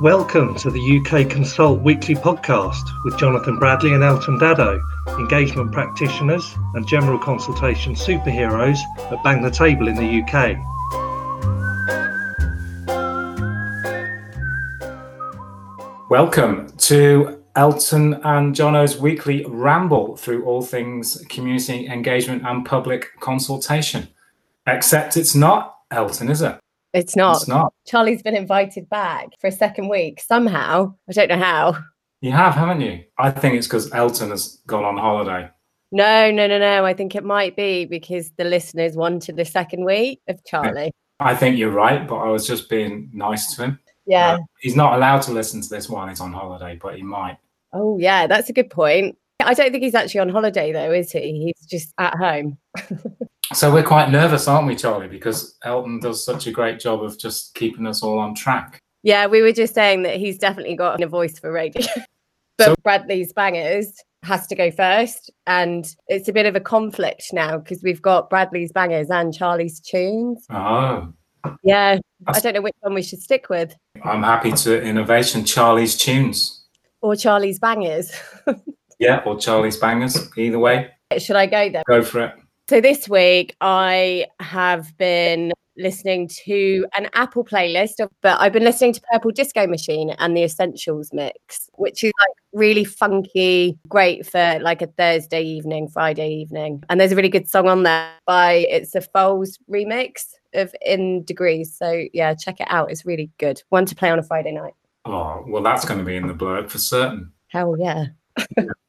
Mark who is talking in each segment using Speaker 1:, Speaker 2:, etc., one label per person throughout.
Speaker 1: Welcome to the UK Consult Weekly podcast with Jonathan Bradley and Elton Dado, engagement practitioners and general consultation superheroes at Bang the Table in the UK.
Speaker 2: Welcome to Elton and Jono's weekly ramble through all things community engagement and public consultation. Except it's not Elton, is it?
Speaker 3: It's not.
Speaker 2: It's not.
Speaker 3: Charlie's been invited back for a second week somehow. I don't know how.
Speaker 2: You have, haven't you? I think it's because Elton has gone on holiday.
Speaker 3: No, no, no, no. I think it might be because the listeners wanted the second week of Charlie.
Speaker 2: I think you're right, but I was just being nice to him.
Speaker 3: Yeah.
Speaker 2: Uh, he's not allowed to listen to this while he's on holiday, but he might.
Speaker 3: Oh, yeah. That's a good point. I don't think he's actually on holiday though, is he? He's just at home.
Speaker 2: So we're quite nervous, aren't we, Charlie? Because Elton does such a great job of just keeping us all on track.
Speaker 3: Yeah, we were just saying that he's definitely got a voice for radio. but
Speaker 2: So-
Speaker 3: Bradley's Bangers has to go first. And it's a bit of a conflict now because we've got Bradley's Bangers and Charlie's Tunes.
Speaker 2: Oh,
Speaker 3: Yeah, I don't know which one we should stick with.
Speaker 2: I'm happy to innovation Charlie's tunes.
Speaker 3: Or Charlie's Bangers.
Speaker 2: Yeah, or Charlie's bangers. Either way,
Speaker 3: should I go there?
Speaker 2: go for it.
Speaker 3: So this week I have been listening to an Apple playlist, of, but I've been listening to Purple Disco Machine and the Essentials mix, which is like really funky, great for like a Thursday evening, Friday evening. And there's a really good song on there by it's a Foals remix of In Degrees. So yeah, check it out. It's really good. One to play on a Friday night.
Speaker 2: Oh, well, that's going to be in the blurb for certain.
Speaker 3: Hell yeah.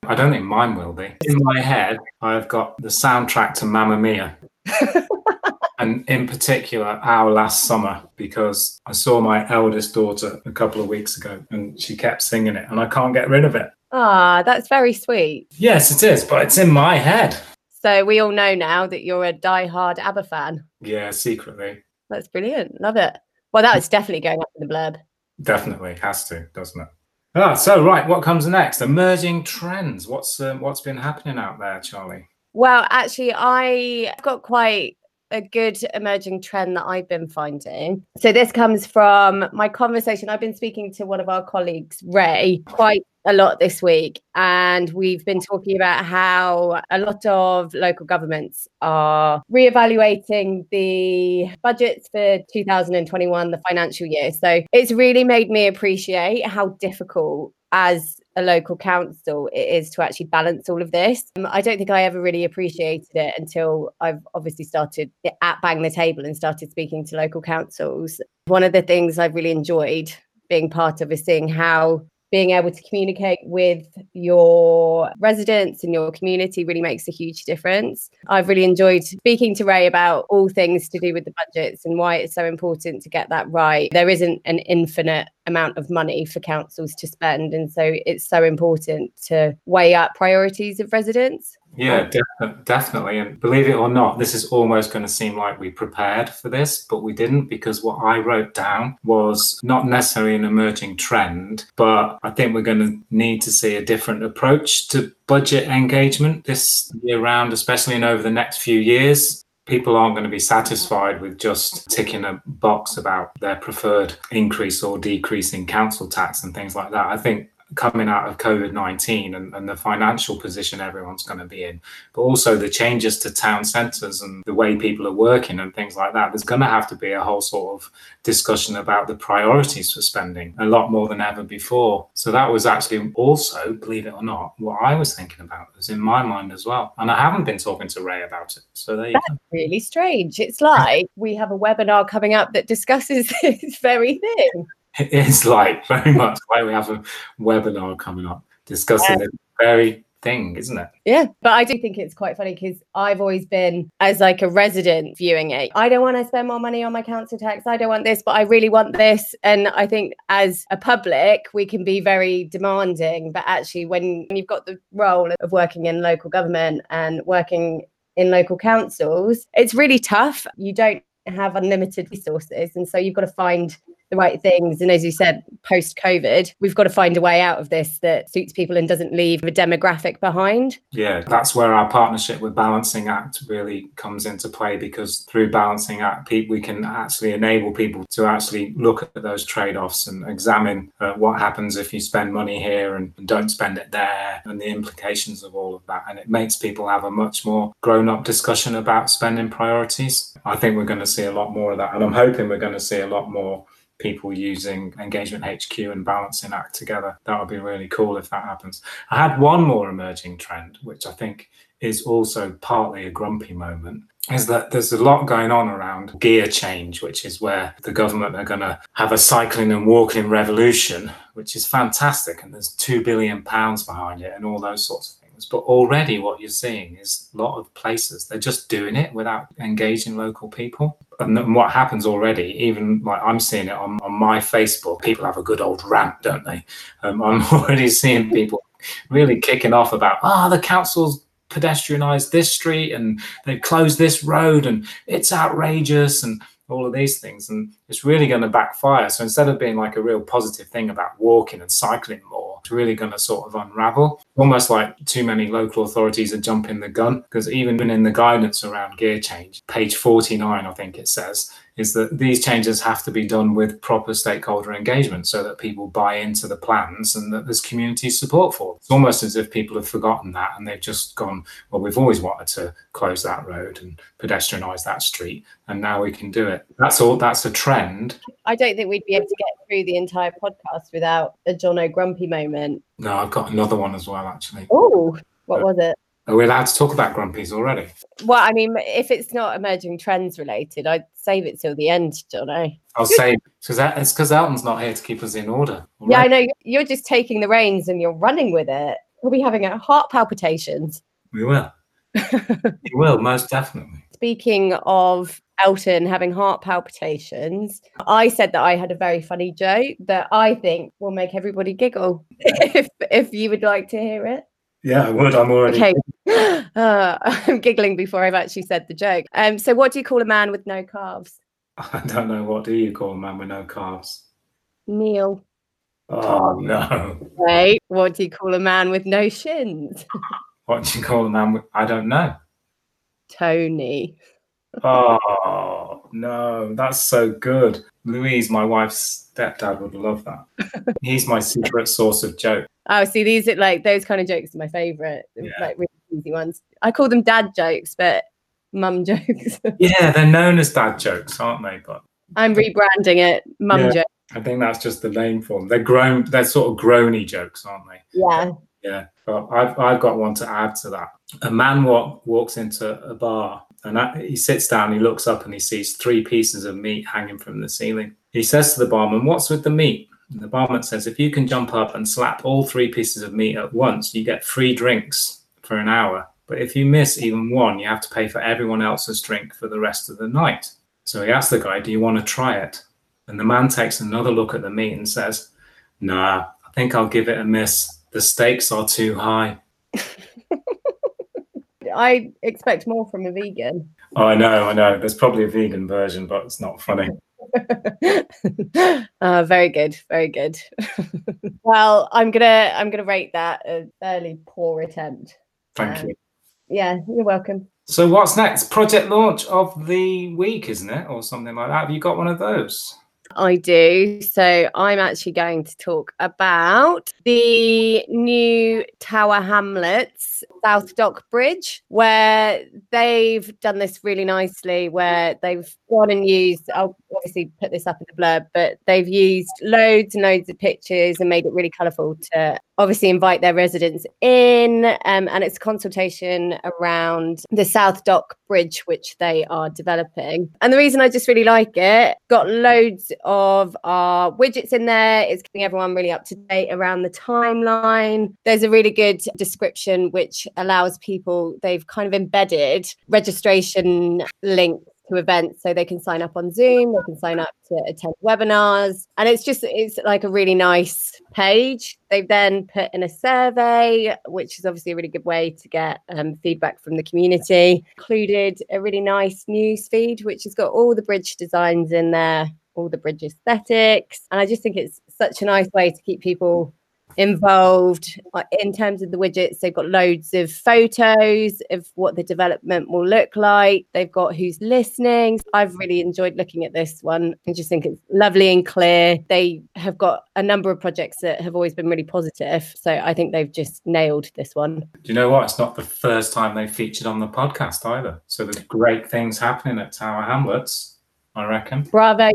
Speaker 2: I don't think mine will be. In my head, I've got the soundtrack to Mamma Mia. and in particular, Our Last Summer, because I saw my eldest daughter a couple of weeks ago and she kept singing it and I can't get rid of it.
Speaker 3: Ah, that's very sweet.
Speaker 2: Yes, it is, but it's in my head.
Speaker 3: So we all know now that you're a die-hard ABBA fan.
Speaker 2: Yeah, secretly.
Speaker 3: That's brilliant. Love it. Well, that was definitely going up in the blurb.
Speaker 2: Definitely has to, doesn't it? Ah, so right, what comes next? Emerging trends. What's um, what's been happening out there, Charlie?
Speaker 3: Well, actually, I've got quite a good emerging trend that I've been finding. So this comes from my conversation. I've been speaking to one of our colleagues, Ray, quite a lot this week. And we've been talking about how a lot of local governments are reevaluating the budgets for 2021, the financial year. So it's really made me appreciate how difficult as a local council it is to actually balance all of this. Um, I don't think I ever really appreciated it until I've obviously started at Bang the Table and started speaking to local councils. One of the things I've really enjoyed being part of is seeing how being able to communicate with your residents and your community really makes a huge difference. I've really enjoyed speaking to Ray about all things to do with the budgets and why it's so important to get that right. There isn't an infinite amount of money for councils to spend. And so it's so important to weigh up priorities of residents.
Speaker 2: Yeah, defi- definitely. And believe it or not, this is almost going to seem like we prepared for this, but we didn't because what I wrote down was not necessarily an emerging trend, but I think we're going to need to see a different approach to budget engagement this year round, especially in over the next few years. People aren't going to be satisfied with just ticking a box about their preferred increase or decrease in council tax and things like that. I think coming out of COVID 19 and, and the financial position everyone's going to be in, but also the changes to town centres and the way people are working and things like that, there's going to have to be a whole sort of discussion about the priorities for spending a lot more than ever before. So that was actually also, believe it or not, what I was thinking about it was in my mind as well. And I haven't been talking to Ray about it. So there you go.
Speaker 3: Really strange. It's like we have a webinar coming up that discusses this very thing.
Speaker 2: It is like very much why we have a webinar coming up discussing this very thing, isn't it?
Speaker 3: Yeah, but I do think it's quite funny because I've always been, as like a resident viewing it, I don't want to spend more money on my council tax. I don't want this, but I really want this. And I think as a public, we can be very demanding. But actually, when you've got the role of working in local government and working in local councils, it's really tough. You don't have unlimited resources. And so you've got to find the right things. And as you said, post COVID, we've got to find a way out of this that suits people and doesn't leave a demographic behind.
Speaker 2: Yeah, that's where our partnership with Balancing Act really comes into play because through Balancing Act, we can actually enable people to actually look at those trade offs and examine uh, what happens if you spend money here and don't spend it there and the implications of all of that. And it makes people have a much more grown up discussion about spending priorities. I think we're going to see a lot more of that. And I'm hoping we're going to see a lot more people using Engagement HQ and Balancing Act together. That would be really cool if that happens. I had one more emerging trend, which I think is also partly a grumpy moment, is that there's a lot going on around gear change, which is where the government are going to have a cycling and walking revolution, which is fantastic. And there's two billion pounds behind it and all those sorts of But already what you're seeing is a lot of places, they're just doing it without engaging local people. And what happens already, even like I'm seeing it on, on my Facebook, people have a good old rant, don't they? Um, I'm already seeing people really kicking off about, ah, oh, the council's pedestrianized this street and they've closed this road and it's outrageous and all of these things and it's really going to backfire. So instead of being like a real positive thing about walking and cycling more it's really going to sort of unravel. Almost like too many local authorities are jumping the gun because even in the guidance around gear change page 49 i think it says is that these changes have to be done with proper stakeholder engagement so that people buy into the plans and that there's community support for. It's almost as if people have forgotten that and they've just gone, well, we've always wanted to close that road and pedestrianize that street, and now we can do it. That's all. That's a trend.
Speaker 3: I don't think we'd be able to get through the entire podcast without a Jono grumpy moment.
Speaker 2: No, I've got another one as well, actually.
Speaker 3: Oh, what uh, was it?
Speaker 2: Are we allowed to talk about grumpies already?
Speaker 3: Well, I mean, if it's not emerging trends related, I'd save it till the end, Johnny.
Speaker 2: I'll save because it's because Elton's not here to keep us in order.
Speaker 3: Yeah, I know. You're just taking the reins and you're running with it. We'll be having a heart palpitations.
Speaker 2: We will. we will, most definitely.
Speaker 3: Speaking of Elton having heart palpitations, I said that I had a very funny joke that I think will make everybody giggle. if if you would like to hear it.
Speaker 2: Yeah, I would. I'm already.
Speaker 3: Okay. Uh, I'm giggling before I've actually said the joke. Um, so, what do you call a man with no calves?
Speaker 2: I don't know. What do you call a man with no calves?
Speaker 3: Neil.
Speaker 2: Oh no.
Speaker 3: Wait, what do you call a man with no shins?
Speaker 2: what do you call a man with? I don't know.
Speaker 3: Tony.
Speaker 2: oh no, that's so good. Louise, my wife's stepdad, would love that. He's my secret source of joke.
Speaker 3: Oh, see, these are like those kind of jokes are my favorite, yeah. like really easy ones. I call them dad jokes, but mum jokes.
Speaker 2: yeah, they're known as dad jokes, aren't they? But
Speaker 3: I'm rebranding it mum yeah, jokes.
Speaker 2: I think that's just the name for them. They're grown. They're sort of groany jokes, aren't they?
Speaker 3: Yeah.
Speaker 2: Yeah, but I've I've got one to add to that. A man walk, walks into a bar and he sits down. He looks up and he sees three pieces of meat hanging from the ceiling. He says to the barman, "What's with the meat?" And the barman says, if you can jump up and slap all three pieces of meat at once, you get free drinks for an hour. But if you miss even one, you have to pay for everyone else's drink for the rest of the night. So he asks the guy, Do you want to try it? And the man takes another look at the meat and says, Nah, I think I'll give it a miss. The stakes are too high.
Speaker 3: I expect more from a vegan.
Speaker 2: Oh, I know, I know. There's probably a vegan version, but it's not funny.
Speaker 3: uh, very good, very good. well, I'm gonna I'm gonna rate that a fairly poor attempt.
Speaker 2: Thank um, you.
Speaker 3: Yeah, you're welcome.
Speaker 2: So what's next? Project launch of the week, isn't it, or something like that? Have you got one of those?
Speaker 3: I do. So I'm actually going to talk about the new Tower Hamlets South Dock Bridge, where they've done this really nicely, where they've gone and used, I'll obviously put this up in the blurb, but they've used loads and loads of pictures and made it really colourful to obviously invite their residents in. Um, and it's consultation around the South Dock Bridge, which they are developing. And the reason I just really like it, got loads of our widgets in there. It's keeping everyone really up to date around the timeline. There's a really good description which allows people, they've kind of embedded registration links to events so they can sign up on zoom they can sign up to attend webinars and it's just it's like a really nice page they've then put in a survey which is obviously a really good way to get um, feedback from the community included a really nice news feed which has got all the bridge designs in there the bridge aesthetics. And I just think it's such a nice way to keep people involved in terms of the widgets. They've got loads of photos of what the development will look like. They've got who's listening. I've really enjoyed looking at this one. I just think it's lovely and clear. They have got a number of projects that have always been really positive. So I think they've just nailed this one. Do
Speaker 2: you know what? It's not the first time they've featured on the podcast either. So there's great things happening at Tower Hamlets. I reckon.
Speaker 3: Bravo.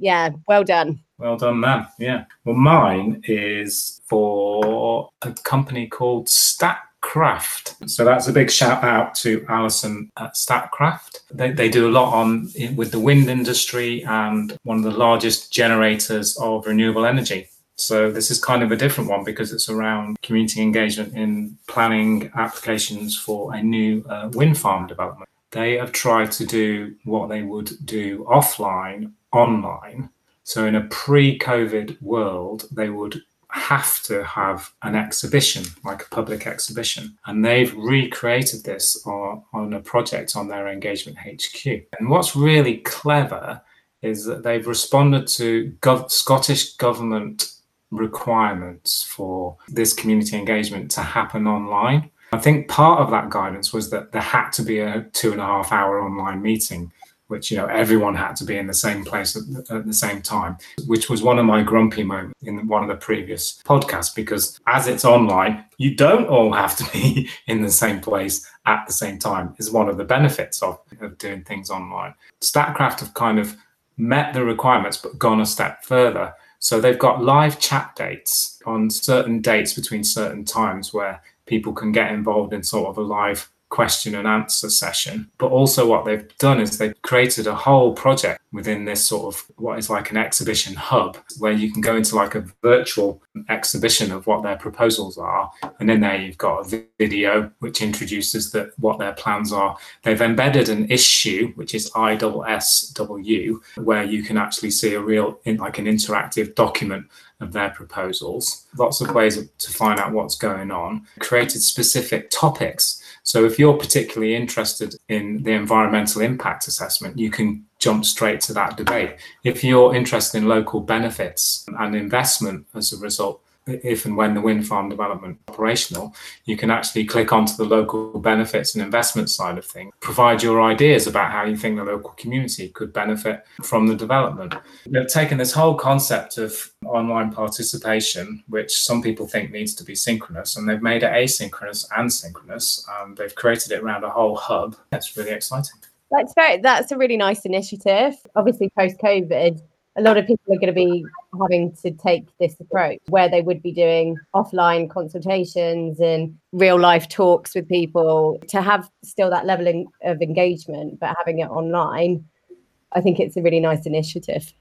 Speaker 3: Yeah, well done.
Speaker 2: Well done, man. Yeah. Well, mine is for a company called Statkraft. So that's a big shout out to Alison at Statkraft. They, they do a lot on with the wind industry and one of the largest generators of renewable energy. So this is kind of a different one because it's around community engagement in planning applications for a new uh, wind farm development. They have tried to do what they would do offline, online so, in a pre COVID world, they would have to have an exhibition, like a public exhibition. And they've recreated this on, on a project on their Engagement HQ. And what's really clever is that they've responded to gov- Scottish government requirements for this community engagement to happen online. I think part of that guidance was that there had to be a two and a half hour online meeting which you know everyone had to be in the same place at, at, the same time which was one of my grumpy moments in one of the previous podcasts because as it's online you don't all have to be in the same place at the same time is one of the benefits of, of doing things online. Statkraft have kind of met the requirements but gone a step further. So they've got live chat dates on certain dates between certain times where people can get involved in sort of a live question and answer session. But also, what they've done is they've created a whole project within this sort of what is like an exhibition hub where you can go into like a virtual exhibition of what their proposals are. And in there, you've got a video which introduces that what their plans are. They've embedded an Issuu, which is ISSW, where you can actually see a real, like an interactive document of their proposals. Lots of ways to find out what's going on. Created specific topics so if you're particularly interested in the environmental impact assessment, you can jump straight to that debate. If you're interested in local benefits and investment as a result, if and when the wind farm development operational, you can actually click onto the local benefits and investment side of things, provide your ideas about how you think the local community could benefit from the development. They've taken this whole concept of online participation, which some people think needs to be synchronous, and they've made it asynchronous and synchronous. And they've created it around a whole hub. That's really exciting.
Speaker 3: That's very that's a really nice initiative. Obviously post COVID a lot of people are going to be having to take this approach where they would be doing offline consultations and real life talks with people to have still that level of engagement, but having it online. I think it's a really nice initiative.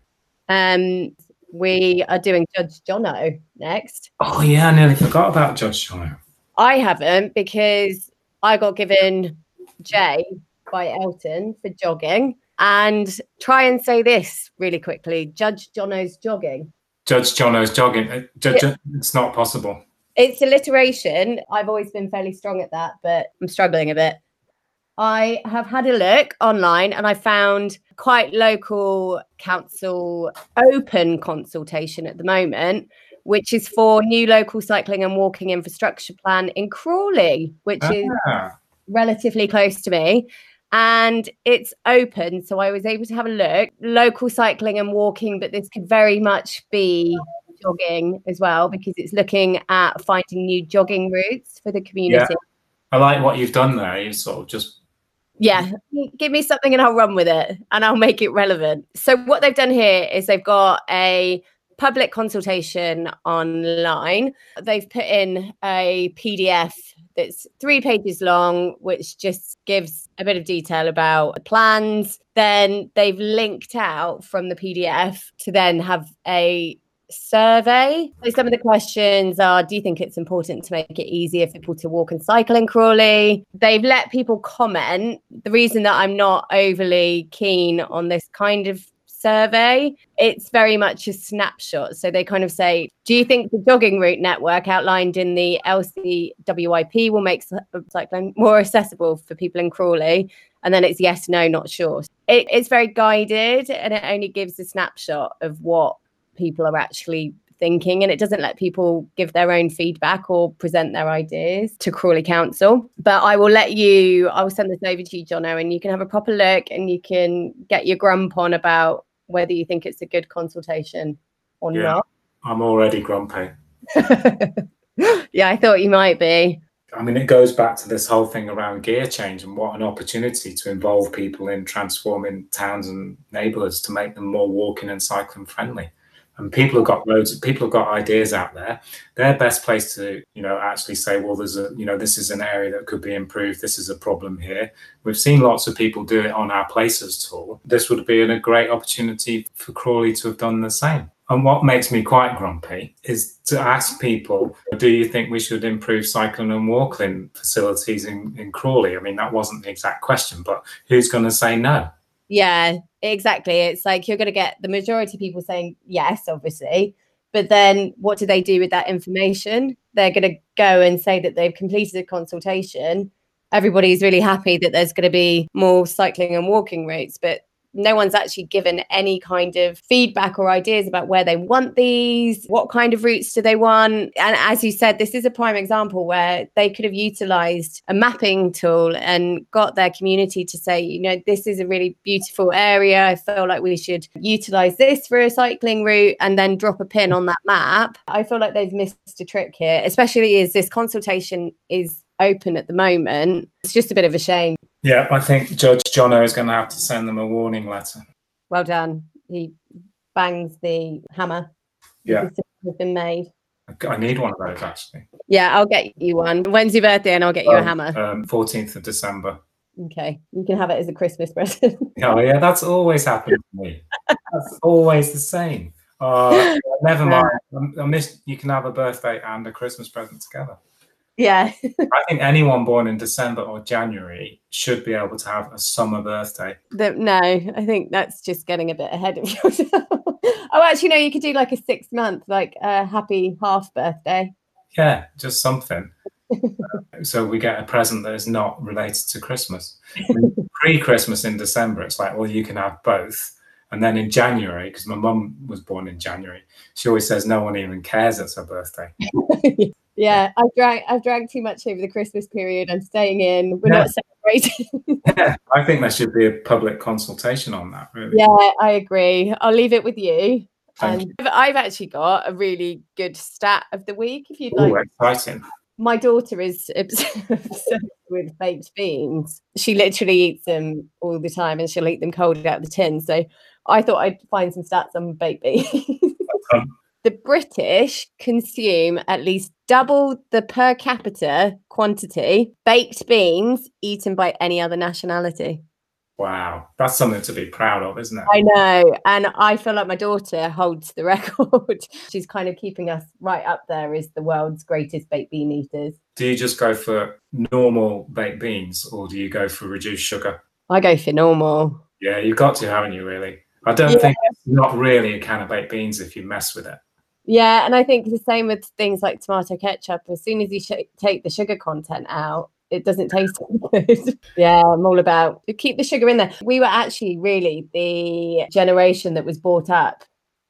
Speaker 3: Um, we are doing Judge Jono next.
Speaker 2: Oh, yeah, I nearly forgot about Judge Jono.
Speaker 3: I haven't because I got given J by Elton for jogging and try and say this really quickly Judge Jono's jogging.
Speaker 2: Judge Jono's jogging. Uh, Judge, yeah. It's not possible.
Speaker 3: It's alliteration. I've always been fairly strong at that, but I'm struggling a bit. I have had a look online and I found quite local council open consultation at the moment, which is for new local cycling and walking infrastructure plan in Crawley, which ah. is relatively close to me and it's open. So I was able to have a look. Local cycling and walking, but this could very much be jogging as well because it's looking at finding new jogging routes for the community. Yeah.
Speaker 2: I like what you've done there. You sort of just
Speaker 3: yeah, give me something and I'll run with it and I'll make it relevant. So what they've done here is they've got a public consultation online. They've put in a PDF that's three pages long, which just gives a bit of detail about plans. Then they've linked out from the PDF to then have a survey. So some of the questions are Do you think it's important to make it easier for people to walk and cycle in Crawley? They've let people comment. The reason that I'm not overly keen on this kind of survey, it's very much a snapshot. So they kind of say, Do you think the jogging route network outlined in the LCWIP will make uh, cycling more accessible for people in Crawley? and then it's yes, no, not sure. It, it's very guided and it only gives a snapshot of what people are actually thinking and it doesn't let people give their own feedback or present their ideas to Crawley Council. But I will let you, I will send this over to you, Jono, and you can have a proper look and you can get your grump on about whether you think it's a good consultation or
Speaker 2: Yeah.
Speaker 3: not.
Speaker 2: I'm already grumpy.
Speaker 3: yeah, I thought you might be.
Speaker 2: I mean, it goes back to this whole thing around gear change and what an opportunity to involve people in transforming towns and neighborhoods to make them more walking and cycling friendly. And people have got loads. People have got ideas out there. Their best place to, you know, actually say, well, there's a, you know, this is an area that could be improved. This is a problem here. We've seen lots of people do it on our places tool. This would be a great opportunity for Crawley to have done the same. And what makes me quite grumpy is to ask people, do you think we should improve cycling and walking facilities in, in Crawley? I mean, that wasn't the exact question, but who's going to say no?
Speaker 3: Yeah, exactly. It's like you're going to get the majority of people saying yes, obviously. But then what do they do with that information? They're going to go and say that they've completed a consultation. Everybody's really happy that there's going to be more cycling and walking routes, but no one's actually given any kind of feedback or ideas about where they want these, what kind of routes do they want. And as you said, this is a prime example where they could have utilized a mapping tool and got their community to say, you know, this is a really beautiful area. I feel like we should utilize this for a cycling route and then drop a pin on that map. I feel like they've missed a trick here, especially as this consultation is open at the moment. It's just a bit of a shame.
Speaker 2: Yeah, I think Judge Jono is going to have to send them a warning letter.
Speaker 3: Well done. He bangs the hammer.
Speaker 2: Yeah.
Speaker 3: Has been made.
Speaker 2: I need one of those actually.
Speaker 3: Yeah, I'll get you one. When's your birthday? And I'll get you a
Speaker 2: Um,
Speaker 3: hammer.
Speaker 2: Um, 14th of December.
Speaker 3: Okay, you can have it as a Christmas present.
Speaker 2: Oh yeah, that's always happened to me. That's always the same. Oh, never mind. I miss. You can have a birthday and a Christmas present together.
Speaker 3: Yeah,
Speaker 2: I think anyone born in December or January should be able to have a summer birthday.
Speaker 3: The- no, I think that's just getting a bit ahead of yourself. oh, actually, no, you could do like a six month, like a happy half birthday.
Speaker 2: Yeah, just something. Uh, so we get a present that is not related to Christmas. Pre-Christmas in December, it's like, well, you can have both. And then in January, because my mum was born in January, she always says no one even cares it's her birthday.
Speaker 3: yeah, I've drank, I've drank too much over the Christmas period. I'm staying in. We're
Speaker 2: Yeah.
Speaker 3: not celebrating.
Speaker 2: Yeah, I think there should be a public consultation on that. Really.
Speaker 3: yeah, I agree. I'll leave it with you.
Speaker 2: Thank um,
Speaker 3: And I've actually got a really good stat of the week. If you'd
Speaker 2: Ooh,
Speaker 3: like
Speaker 2: exciting.
Speaker 3: my daughter is obsessed with baked beans. She literally eats them all the time and she'll eat them cold out of the tin. So I thought I'd find some stats on baked beans.
Speaker 2: Um,
Speaker 3: the British consume at least double the per capita quantity baked beans eaten by any other nationality.
Speaker 2: Wow, that's something to be proud of, isn't it?
Speaker 3: I know. And I feel like my daughter holds the record. She's kind of keeping us right up there as the world's greatest baked bean eaters.
Speaker 2: Do you just go for normal baked beans or do you go for reduced sugar?
Speaker 3: I go for normal.
Speaker 2: Yeah, you've got to, haven't you, really? I don't
Speaker 3: Yeah.
Speaker 2: think it's not really a can of baked beans if you mess with it.
Speaker 3: Yeah, and I think the same with things like tomato ketchup. As soon as you sh- take the sugar content out, it doesn't taste good. yeah, I'm all about keep the sugar in there. We were actually really the generation that was brought up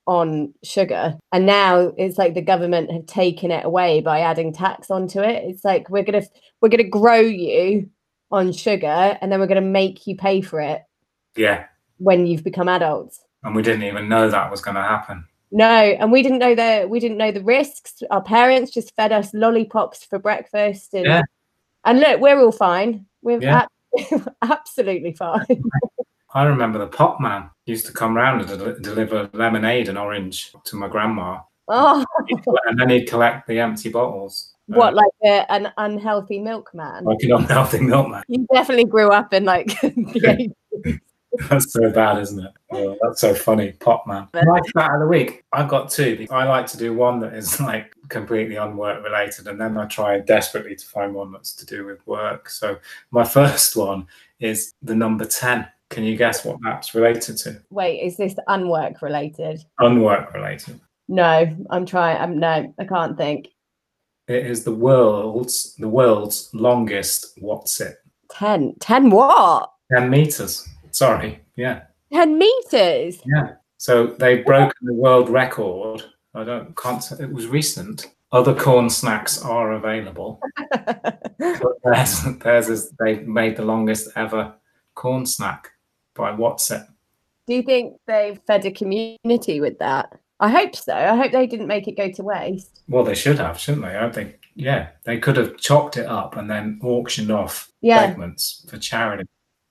Speaker 3: on sugar, and now it's like the government have taken it away by adding tax onto it. It's like we're gonna we're gonna grow you on sugar, and then we're gonna make you pay for it
Speaker 2: Yeah,
Speaker 3: when you've become adults.
Speaker 2: and we didn't even know that was going to happen.
Speaker 3: No, and we didn't know the we didn't know the risks. Our parents just fed us lollipops for breakfast, and
Speaker 2: Yeah.
Speaker 3: and look, we're all fine. We're
Speaker 2: Yeah.
Speaker 3: ab- absolutely fine.
Speaker 2: I remember the pop man used to come round and del- deliver lemonade and orange to my grandma,
Speaker 3: Oh,
Speaker 2: and then he'd collect the empty bottles.
Speaker 3: What like a, an unhealthy milkman?
Speaker 2: like an unhealthy milkman?
Speaker 3: You definitely grew up in like the 80s.
Speaker 2: That's so bad, isn't it? Oh, that's so funny. Pop man. My stat of the week. I've got two. I like to do one that is like completely unwork related, and then I try desperately to find one that's to do with work. So my first one is the number 10. Can you guess what that's related to?
Speaker 3: Wait, is this unwork related?
Speaker 2: Unwork related.
Speaker 3: No, I'm trying. I'm um, no, I can't think.
Speaker 2: It is the world's the world's longest what's it?
Speaker 3: 10. 10 what?
Speaker 2: 10 meters. Sorry. Yeah.
Speaker 3: 10 meters.
Speaker 2: Yeah. So they've broken the world record. I don't can't it was recent. Other corn snacks are available. but theirs, theirs is they made the longest ever corn snack by what's it?
Speaker 3: Do you think they've fed a community with that? I hope so. I hope they didn't make it go to waste.
Speaker 2: Well, they should have, shouldn't they? I think, yeah, they could have chopped it up and then auctioned off
Speaker 3: Yeah.
Speaker 2: segments for charity.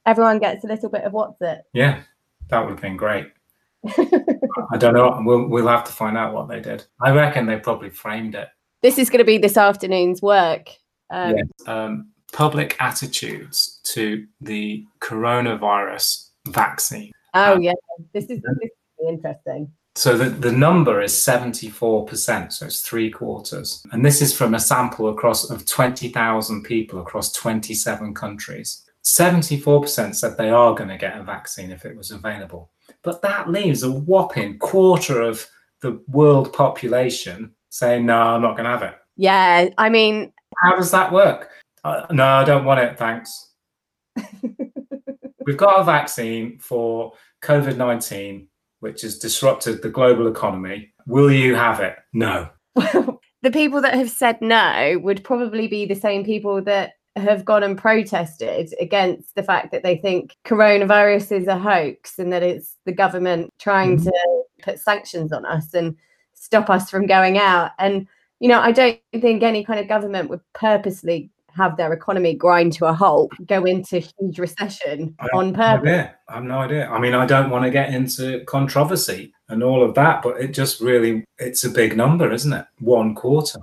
Speaker 3: Everyone gets a little bit of what's it.
Speaker 2: Yeah, that would have been great. I don't know. We'll we'll have to find out what they did. I reckon they probably framed it.
Speaker 3: This is going to be this afternoon's work. Um,
Speaker 2: Yeah. Um, public attitudes to the coronavirus vaccine.
Speaker 3: Oh, yeah. This is, this is interesting.
Speaker 2: So the, the number is 74%, so it's three quarters. And this is from a sample across of 20,000 people across 27 countries. 74% said they are going to get a vaccine if it was available. But that leaves a whopping quarter of the world population saying, no, I'm not going to have it.
Speaker 3: Yeah. I mean,
Speaker 2: How does that work? Uh, no, I don't want it, thanks. We've got a vaccine for COVID 19, which has disrupted the global economy. Will you have it? No.
Speaker 3: the people that have said no would probably be the same people that have gone and protested against the fact that they think coronavirus is a hoax and that it's the government trying
Speaker 2: Mhm.
Speaker 3: to put sanctions on us and stop us from going out. And, you know, I don't think any kind of government would purposely have their economy grind to a halt, go into huge recession on
Speaker 2: no
Speaker 3: purpose.
Speaker 2: idea. I have no idea. I mean, I don't want to get into controversy and all of that, but it just really, it's a big number, isn't it? One quarter.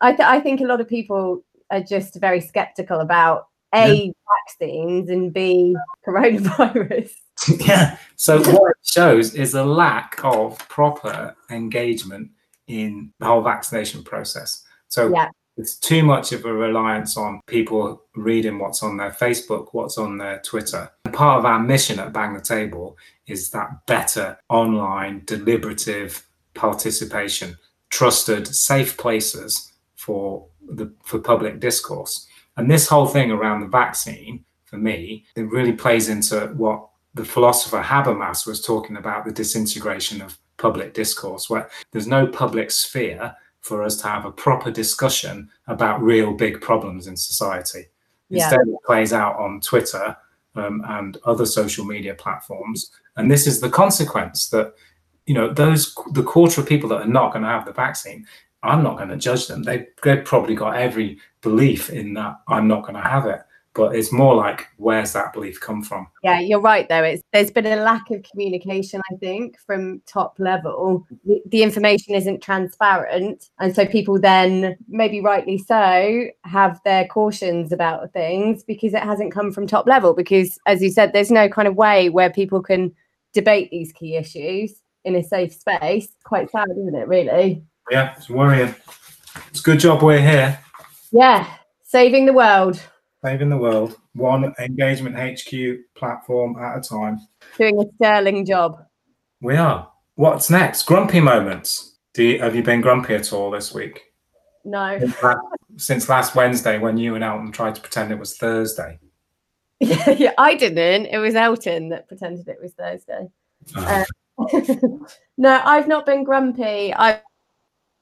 Speaker 3: I, th- I think a lot of people are just very skeptical about A, vaccines and B, coronavirus.
Speaker 2: yeah. So what it shows is a lack of proper engagement in the whole vaccination process. So
Speaker 3: Yeah.
Speaker 2: it's too much of a reliance on people reading what's on their Facebook, what's on their Twitter. And part of our mission at Bang the Table is that better online deliberative participation, trusted, safe places for the for public discourse. And this whole thing around the vaccine, for me, it really plays into what the philosopher Habermas was talking about the disintegration of public discourse, where there's no public sphere for us to have a proper discussion about real big problems in society.
Speaker 3: Yeah.
Speaker 2: Instead, it plays out on Twitter um, and other social media platforms. And this is the consequence that, you know, those the quarter of people that are not going to have the vaccine, I'm not going to judge them. They, they've probably got every belief in that I'm not going to have it. But it's more like, where's that belief come from?
Speaker 3: Yeah, you're right though. It's there's been a lack of communication, I think, from top level. The, the information isn't transparent. And so people then, maybe rightly so, have their cautions about things because it hasn't come from top level. Because as you said, there's no kind of way where people can debate these key issues in a safe space. Quite sad, isn't it, really?
Speaker 2: Yeah, it's worrying. It's a good job we're here,
Speaker 3: Yeah. Saving the world,
Speaker 2: saving the world, one engagement HQ platform at a time.
Speaker 3: doing a sterling job.
Speaker 2: We are. What's next? Grumpy moments. Do you, have you been grumpy at all this week?
Speaker 3: No.
Speaker 2: Since last, Wednesday, when you and Elton tried to pretend it was Thursday.
Speaker 3: yeah, yeah, I didn't. It was Elton that pretended it was Thursday.
Speaker 2: Oh, uh,
Speaker 3: no, I've not been grumpy. I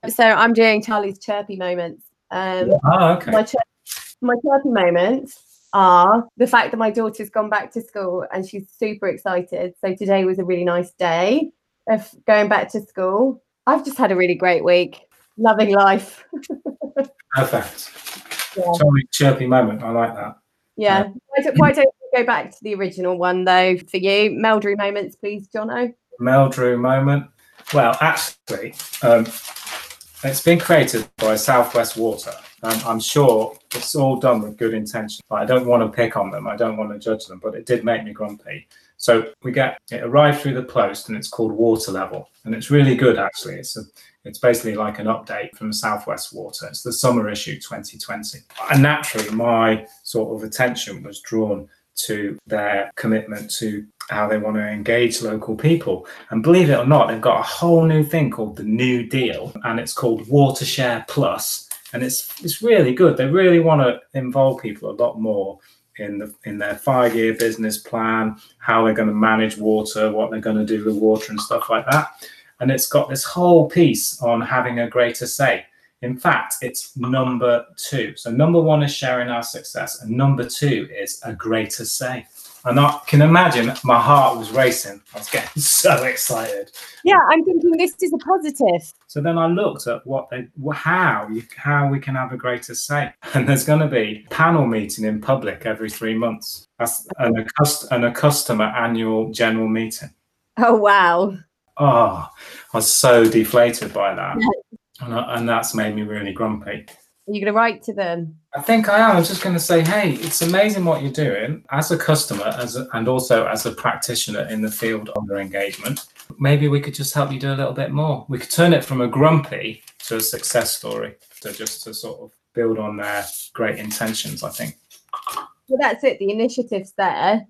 Speaker 3: so I'm doing Charlie's chirpy moments. Um,
Speaker 2: oh, okay.
Speaker 3: my chir- my chirpy moments are the fact that my daughter's gone back to school and she's super excited. So today was a really nice day of going back to school. I've just had a really great week, loving life.
Speaker 2: Perfect.
Speaker 3: Yeah.
Speaker 2: Sorry, chirpy moment. I like that.
Speaker 3: Yeah. Why don't, why don't we go back to the original one though for you? Meldrew moments, please, Jono.
Speaker 2: Meldrew moment. Well, actually, um, it's been created by Southwest Water. Um, I'm sure it's all done with good intention. I don't want to pick on them. I don't want to judge them, but it did make me grumpy. So we get it arrived through the post, and it's called Water Level, and it's really good actually. It's a, it's basically like an update from Southwest Water. It's the summer issue 2020, and naturally, my sort of attention was drawn to their commitment to how they want to engage local people. And believe it or not, they've got a whole new thing called the New Deal, and it's called Watershare Plus, and it's it's really good. They really want to involve people a lot more in the in their five year business plan, how they're going to manage water, what they're going to do with water and stuff like that. And it's got this whole piece on having a greater say. In fact, it's number two. So number one is sharing our success, and number two is a greater say. And I can imagine my heart was racing. I was getting so excited.
Speaker 3: Yeah, I'm thinking this is a positive.
Speaker 2: So then I looked at what they, how you, how we can have a greater say. And there's going to be panel meeting in public every three months. That's and a, cust- and a customer annual general meeting.
Speaker 3: Oh wow!
Speaker 2: Oh, I was so deflated by that, and, I, and that's made me really grumpy.
Speaker 3: Are you going to write to them?
Speaker 2: I think I am. I was just going to say, hey, it's amazing what you're doing as a customer, as a, and also as a practitioner in the field under engagement. Maybe we could just help you do a little bit more. We could turn it from a grumpy to a success story, to just to sort of build on their great intentions. I think.
Speaker 3: Well, that's it. The initiative's there.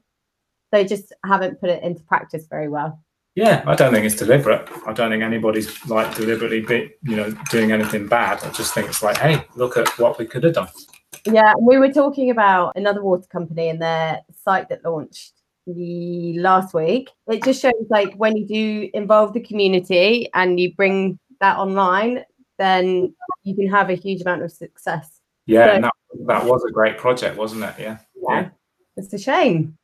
Speaker 3: They just haven't put it into practice very well.
Speaker 2: Yeah, I don't think it's deliberate. I don't think anybody's like deliberately, be, you know, doing anything bad. I just think it's like, hey, look at what we could have done.
Speaker 3: Yeah, we were talking about another water company and their site that launched the last week. It just shows like when you do involve the community and you bring that online, then you can have a huge amount of success.
Speaker 2: Yeah, so, that, that was a great project, wasn't it? Yeah.
Speaker 3: Yeah. It's a shame.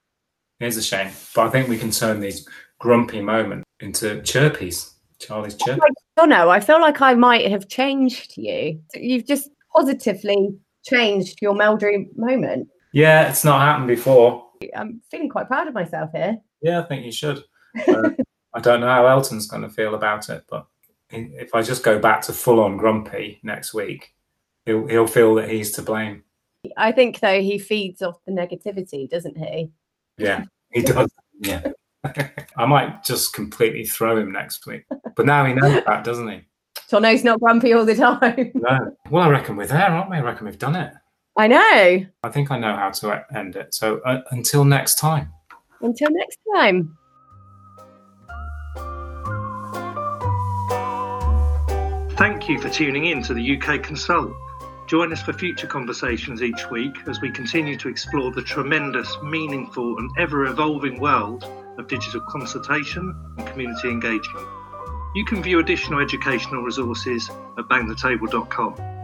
Speaker 2: It is a shame, but I think we can turn these grumpy moment into chirpies. Charlie's chirp.
Speaker 3: Oh no, I feel like I might have changed you. You've just positively changed your Meldrew moment.
Speaker 2: Yeah, it's not happened before.
Speaker 3: I'm feeling quite proud of myself here.
Speaker 2: Yeah, I think you should. Uh, I don't know how Elton's going to feel about it, but if I just go back to full on grumpy next week, he'll he'll feel that he's to blame.
Speaker 3: I think though he feeds off the negativity, doesn't he?
Speaker 2: Yeah, he does. Yeah. I might just completely throw him next week. But now he knows that, doesn't he?
Speaker 3: So now he's not grumpy all the time.
Speaker 2: no. Well, I reckon we're there, aren't we? I reckon we've done it.
Speaker 3: I know.
Speaker 2: I think I know how to end it. So uh, until next time.
Speaker 3: Until next time.
Speaker 1: Thank you for tuning in to the UK Consult. Join us for future conversations each week as we continue to explore the tremendous, meaningful, and ever evolving world of digital consultation and community engagement. You can view additional educational resources at bangthetable.com.